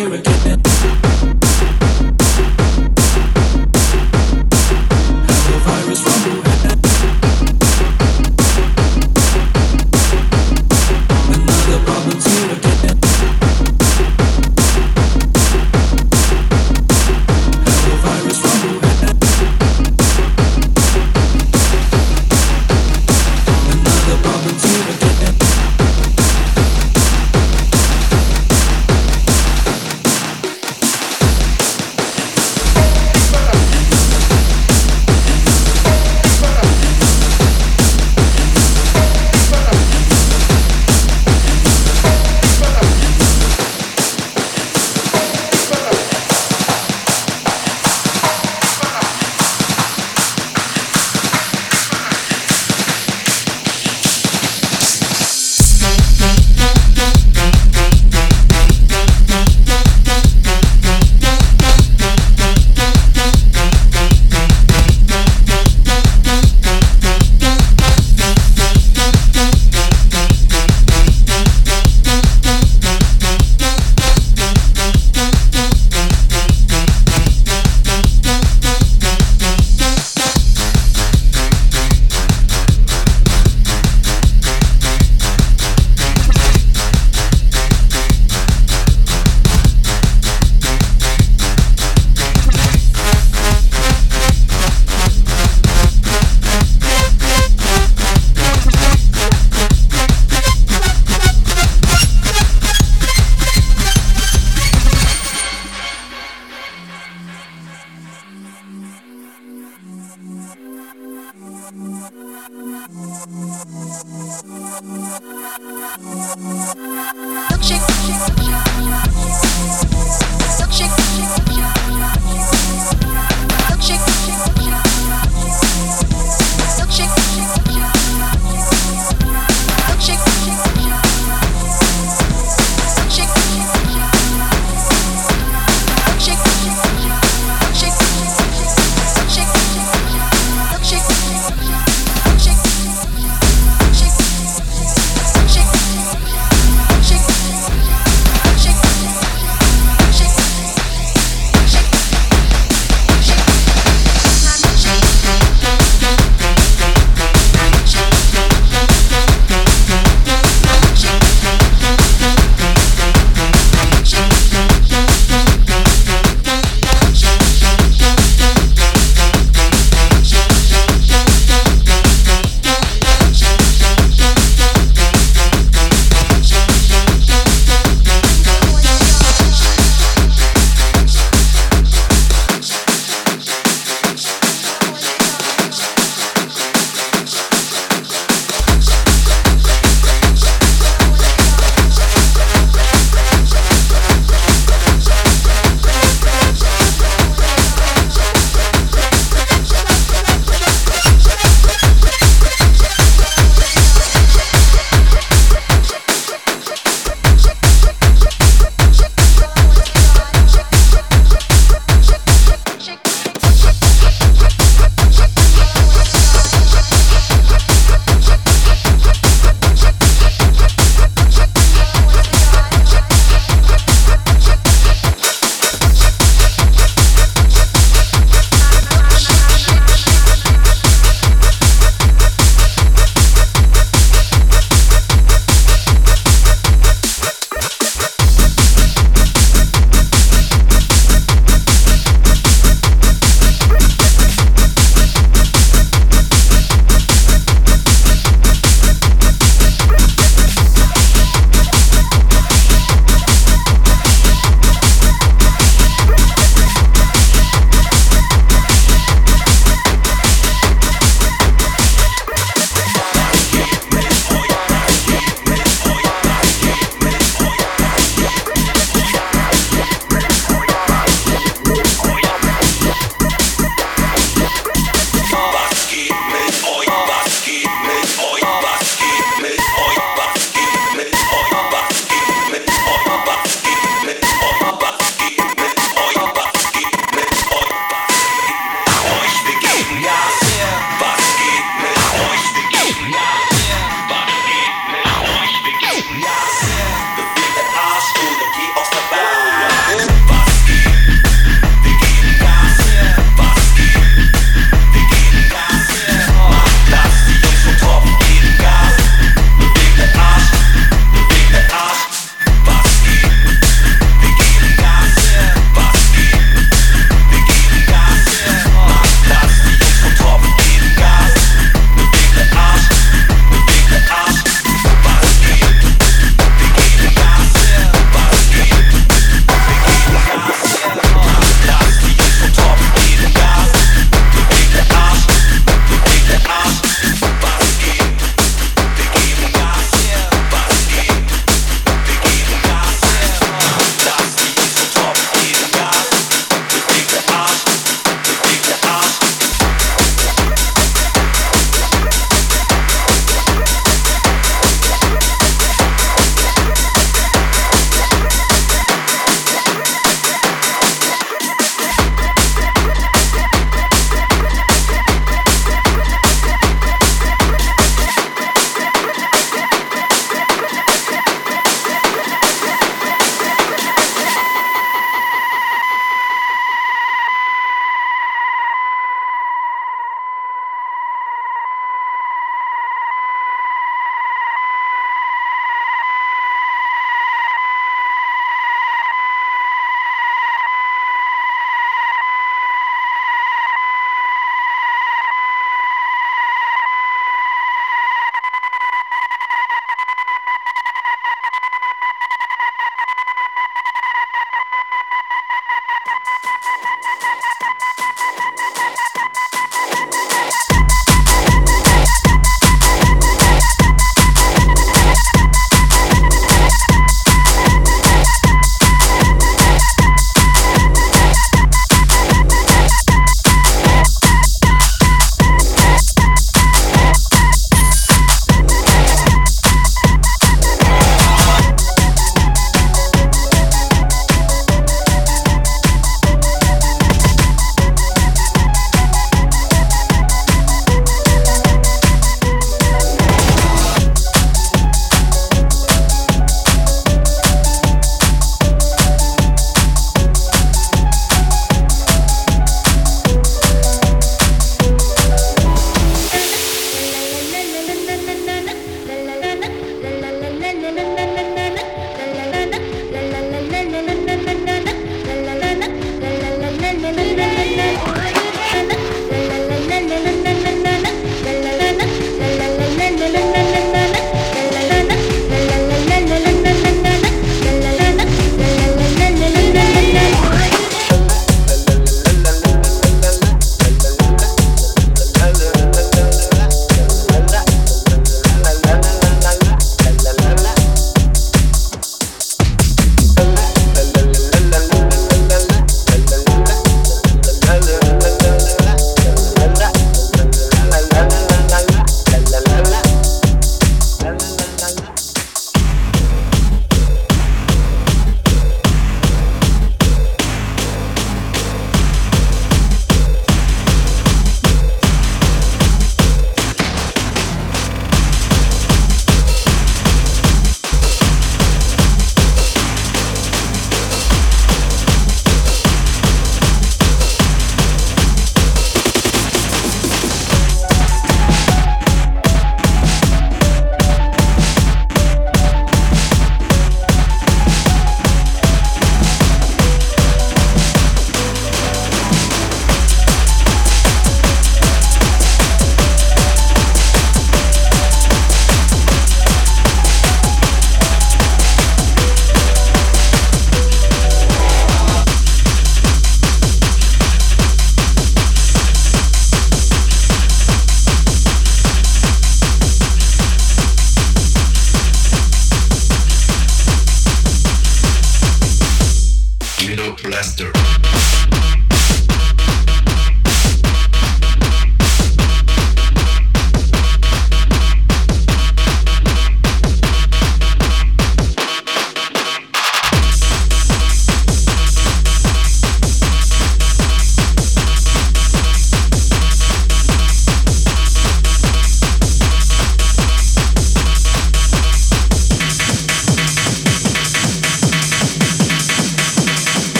here again.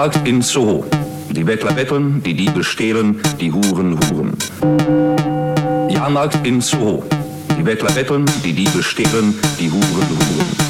Jahrmarkt in Soho. Die Bettler betteln, die Diebe stehlen, die Huren huren. Jahrmarkt in Soho. Die Bettler betteln, die Diebe stehlen, die Huren huren.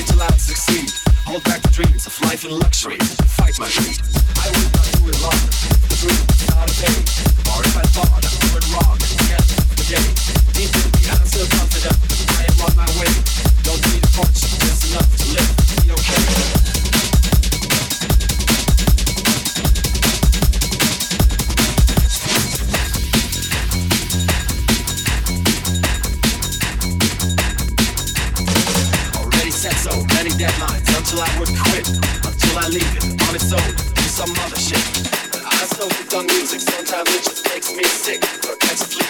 Wait till I succeed. Hold back the dreams of life and luxury, fight my greed. I would not do it long. The a pain. Or if I thought I went wrong, the confident. I am on my way. Don't need a fortune, enough to live. Be okay. Until I would quit, until I leave it on its own, do some other shit. But I get done music, sometimes it just makes me sick. Forgets to please me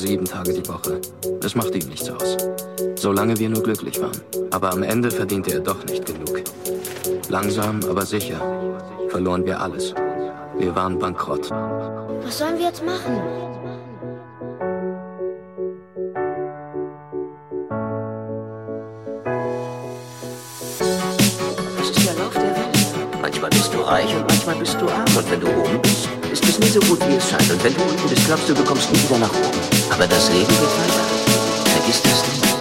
sieben Tage die Woche. Es machte ihm nichts aus. Solange wir nur glücklich waren. Aber am Ende verdiente er doch nicht genug. Langsam, aber sicher verloren wir alles. Wir waren bankrott. Was sollen wir jetzt machen? Das ist der Lauf der Welt. Manchmal bist du reich und manchmal bist du arm. Und wenn du oben bist, ist es nie so gut, wie es scheint. Und wenn du unten bist, glaubst du, du kommst nie wieder nach oben. Aber das Leben wird weiter. Vergiss das nicht.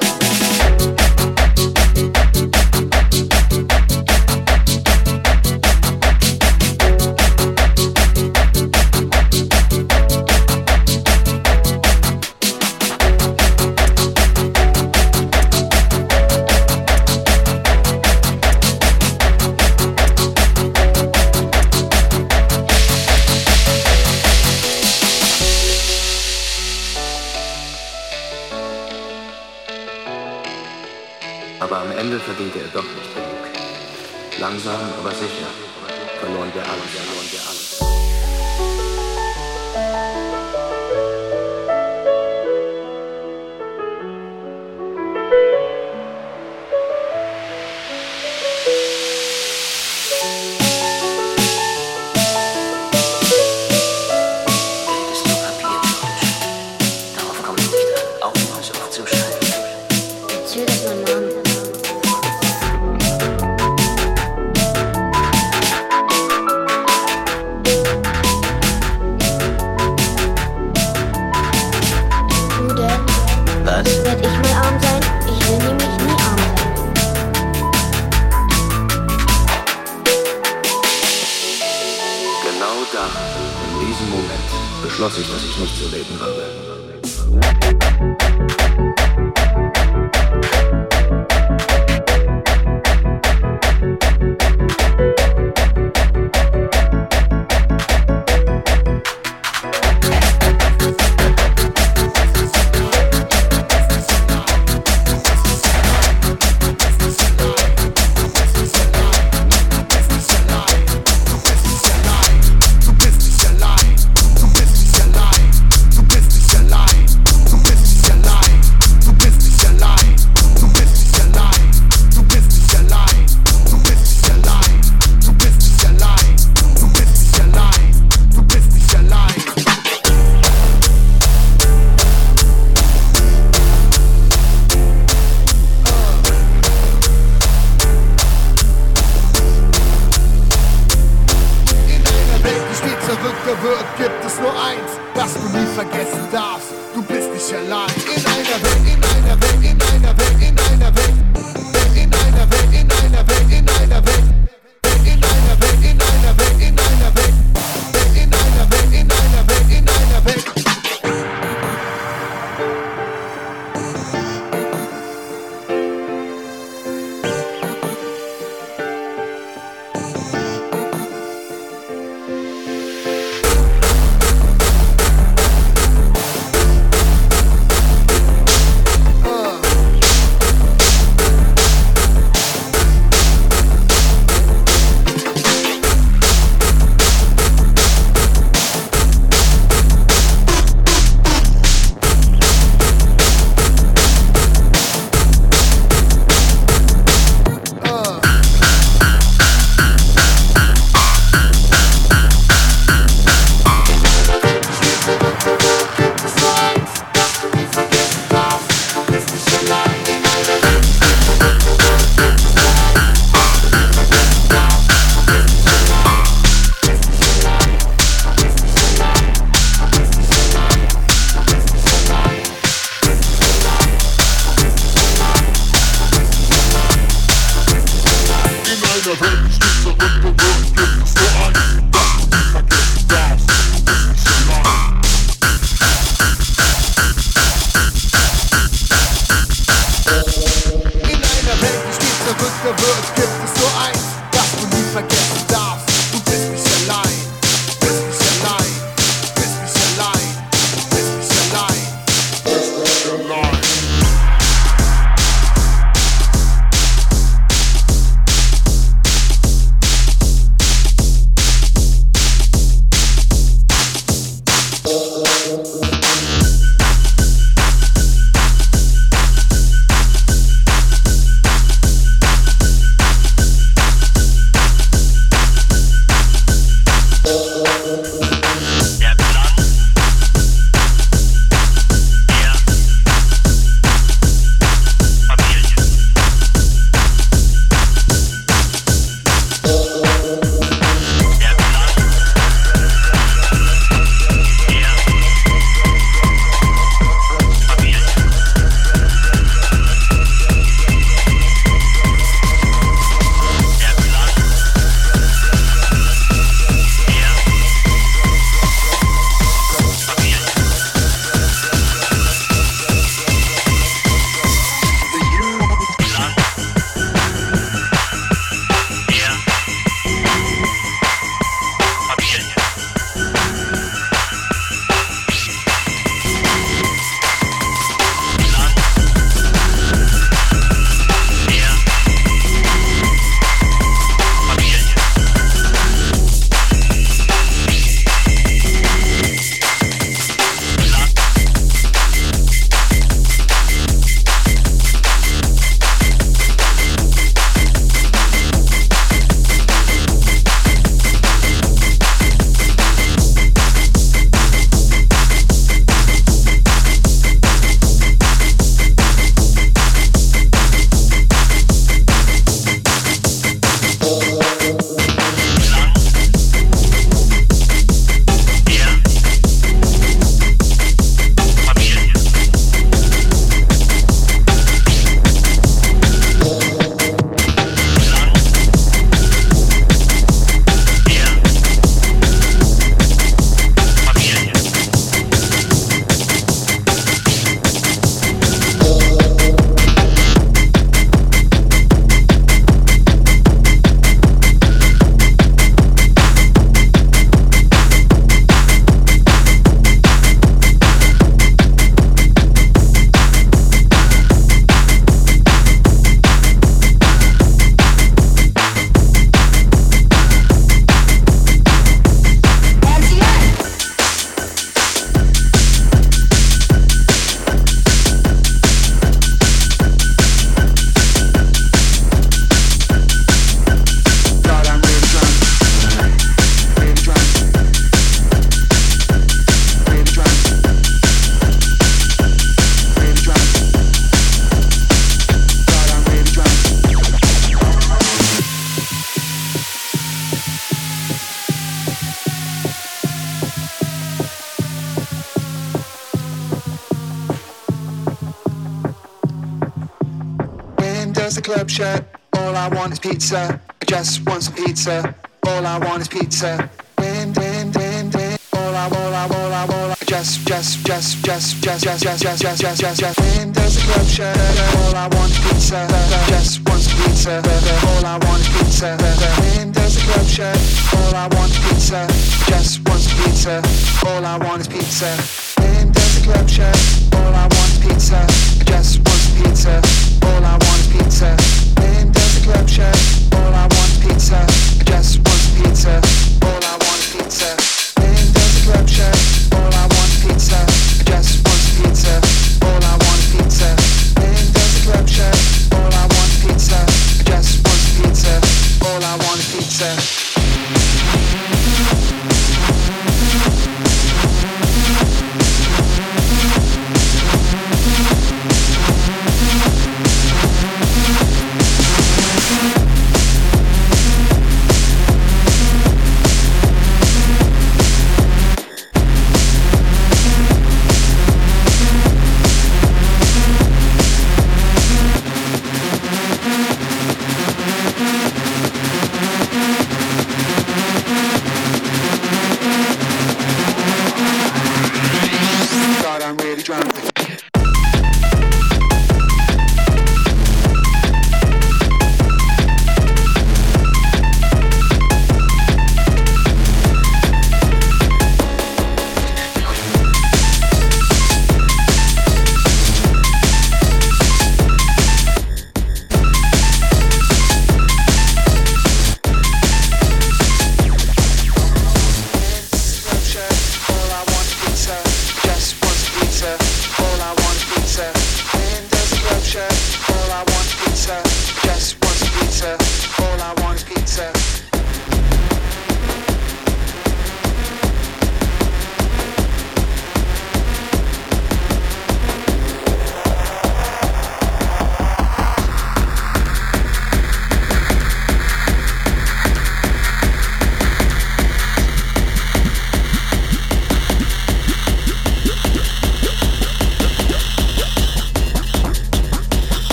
pizza. I just want some pizza. All I want is pizza. When, when, when, when. All I, all I, all I, all I. Just, just, just, just, just, just, just, just, just, just, just.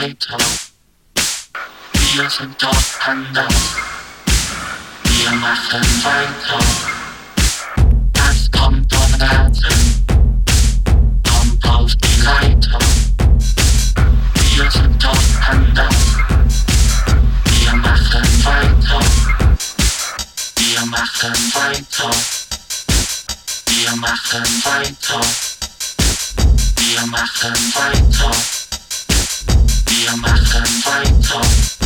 potato. Beers and dog pandas. EMF and vital. Das kommt vom Herzen. Kommt a die Leitung. Beers and dog pandas. And vital. EMF and vital. EMF and vital. EMF and vital weiter. This is TSBIN.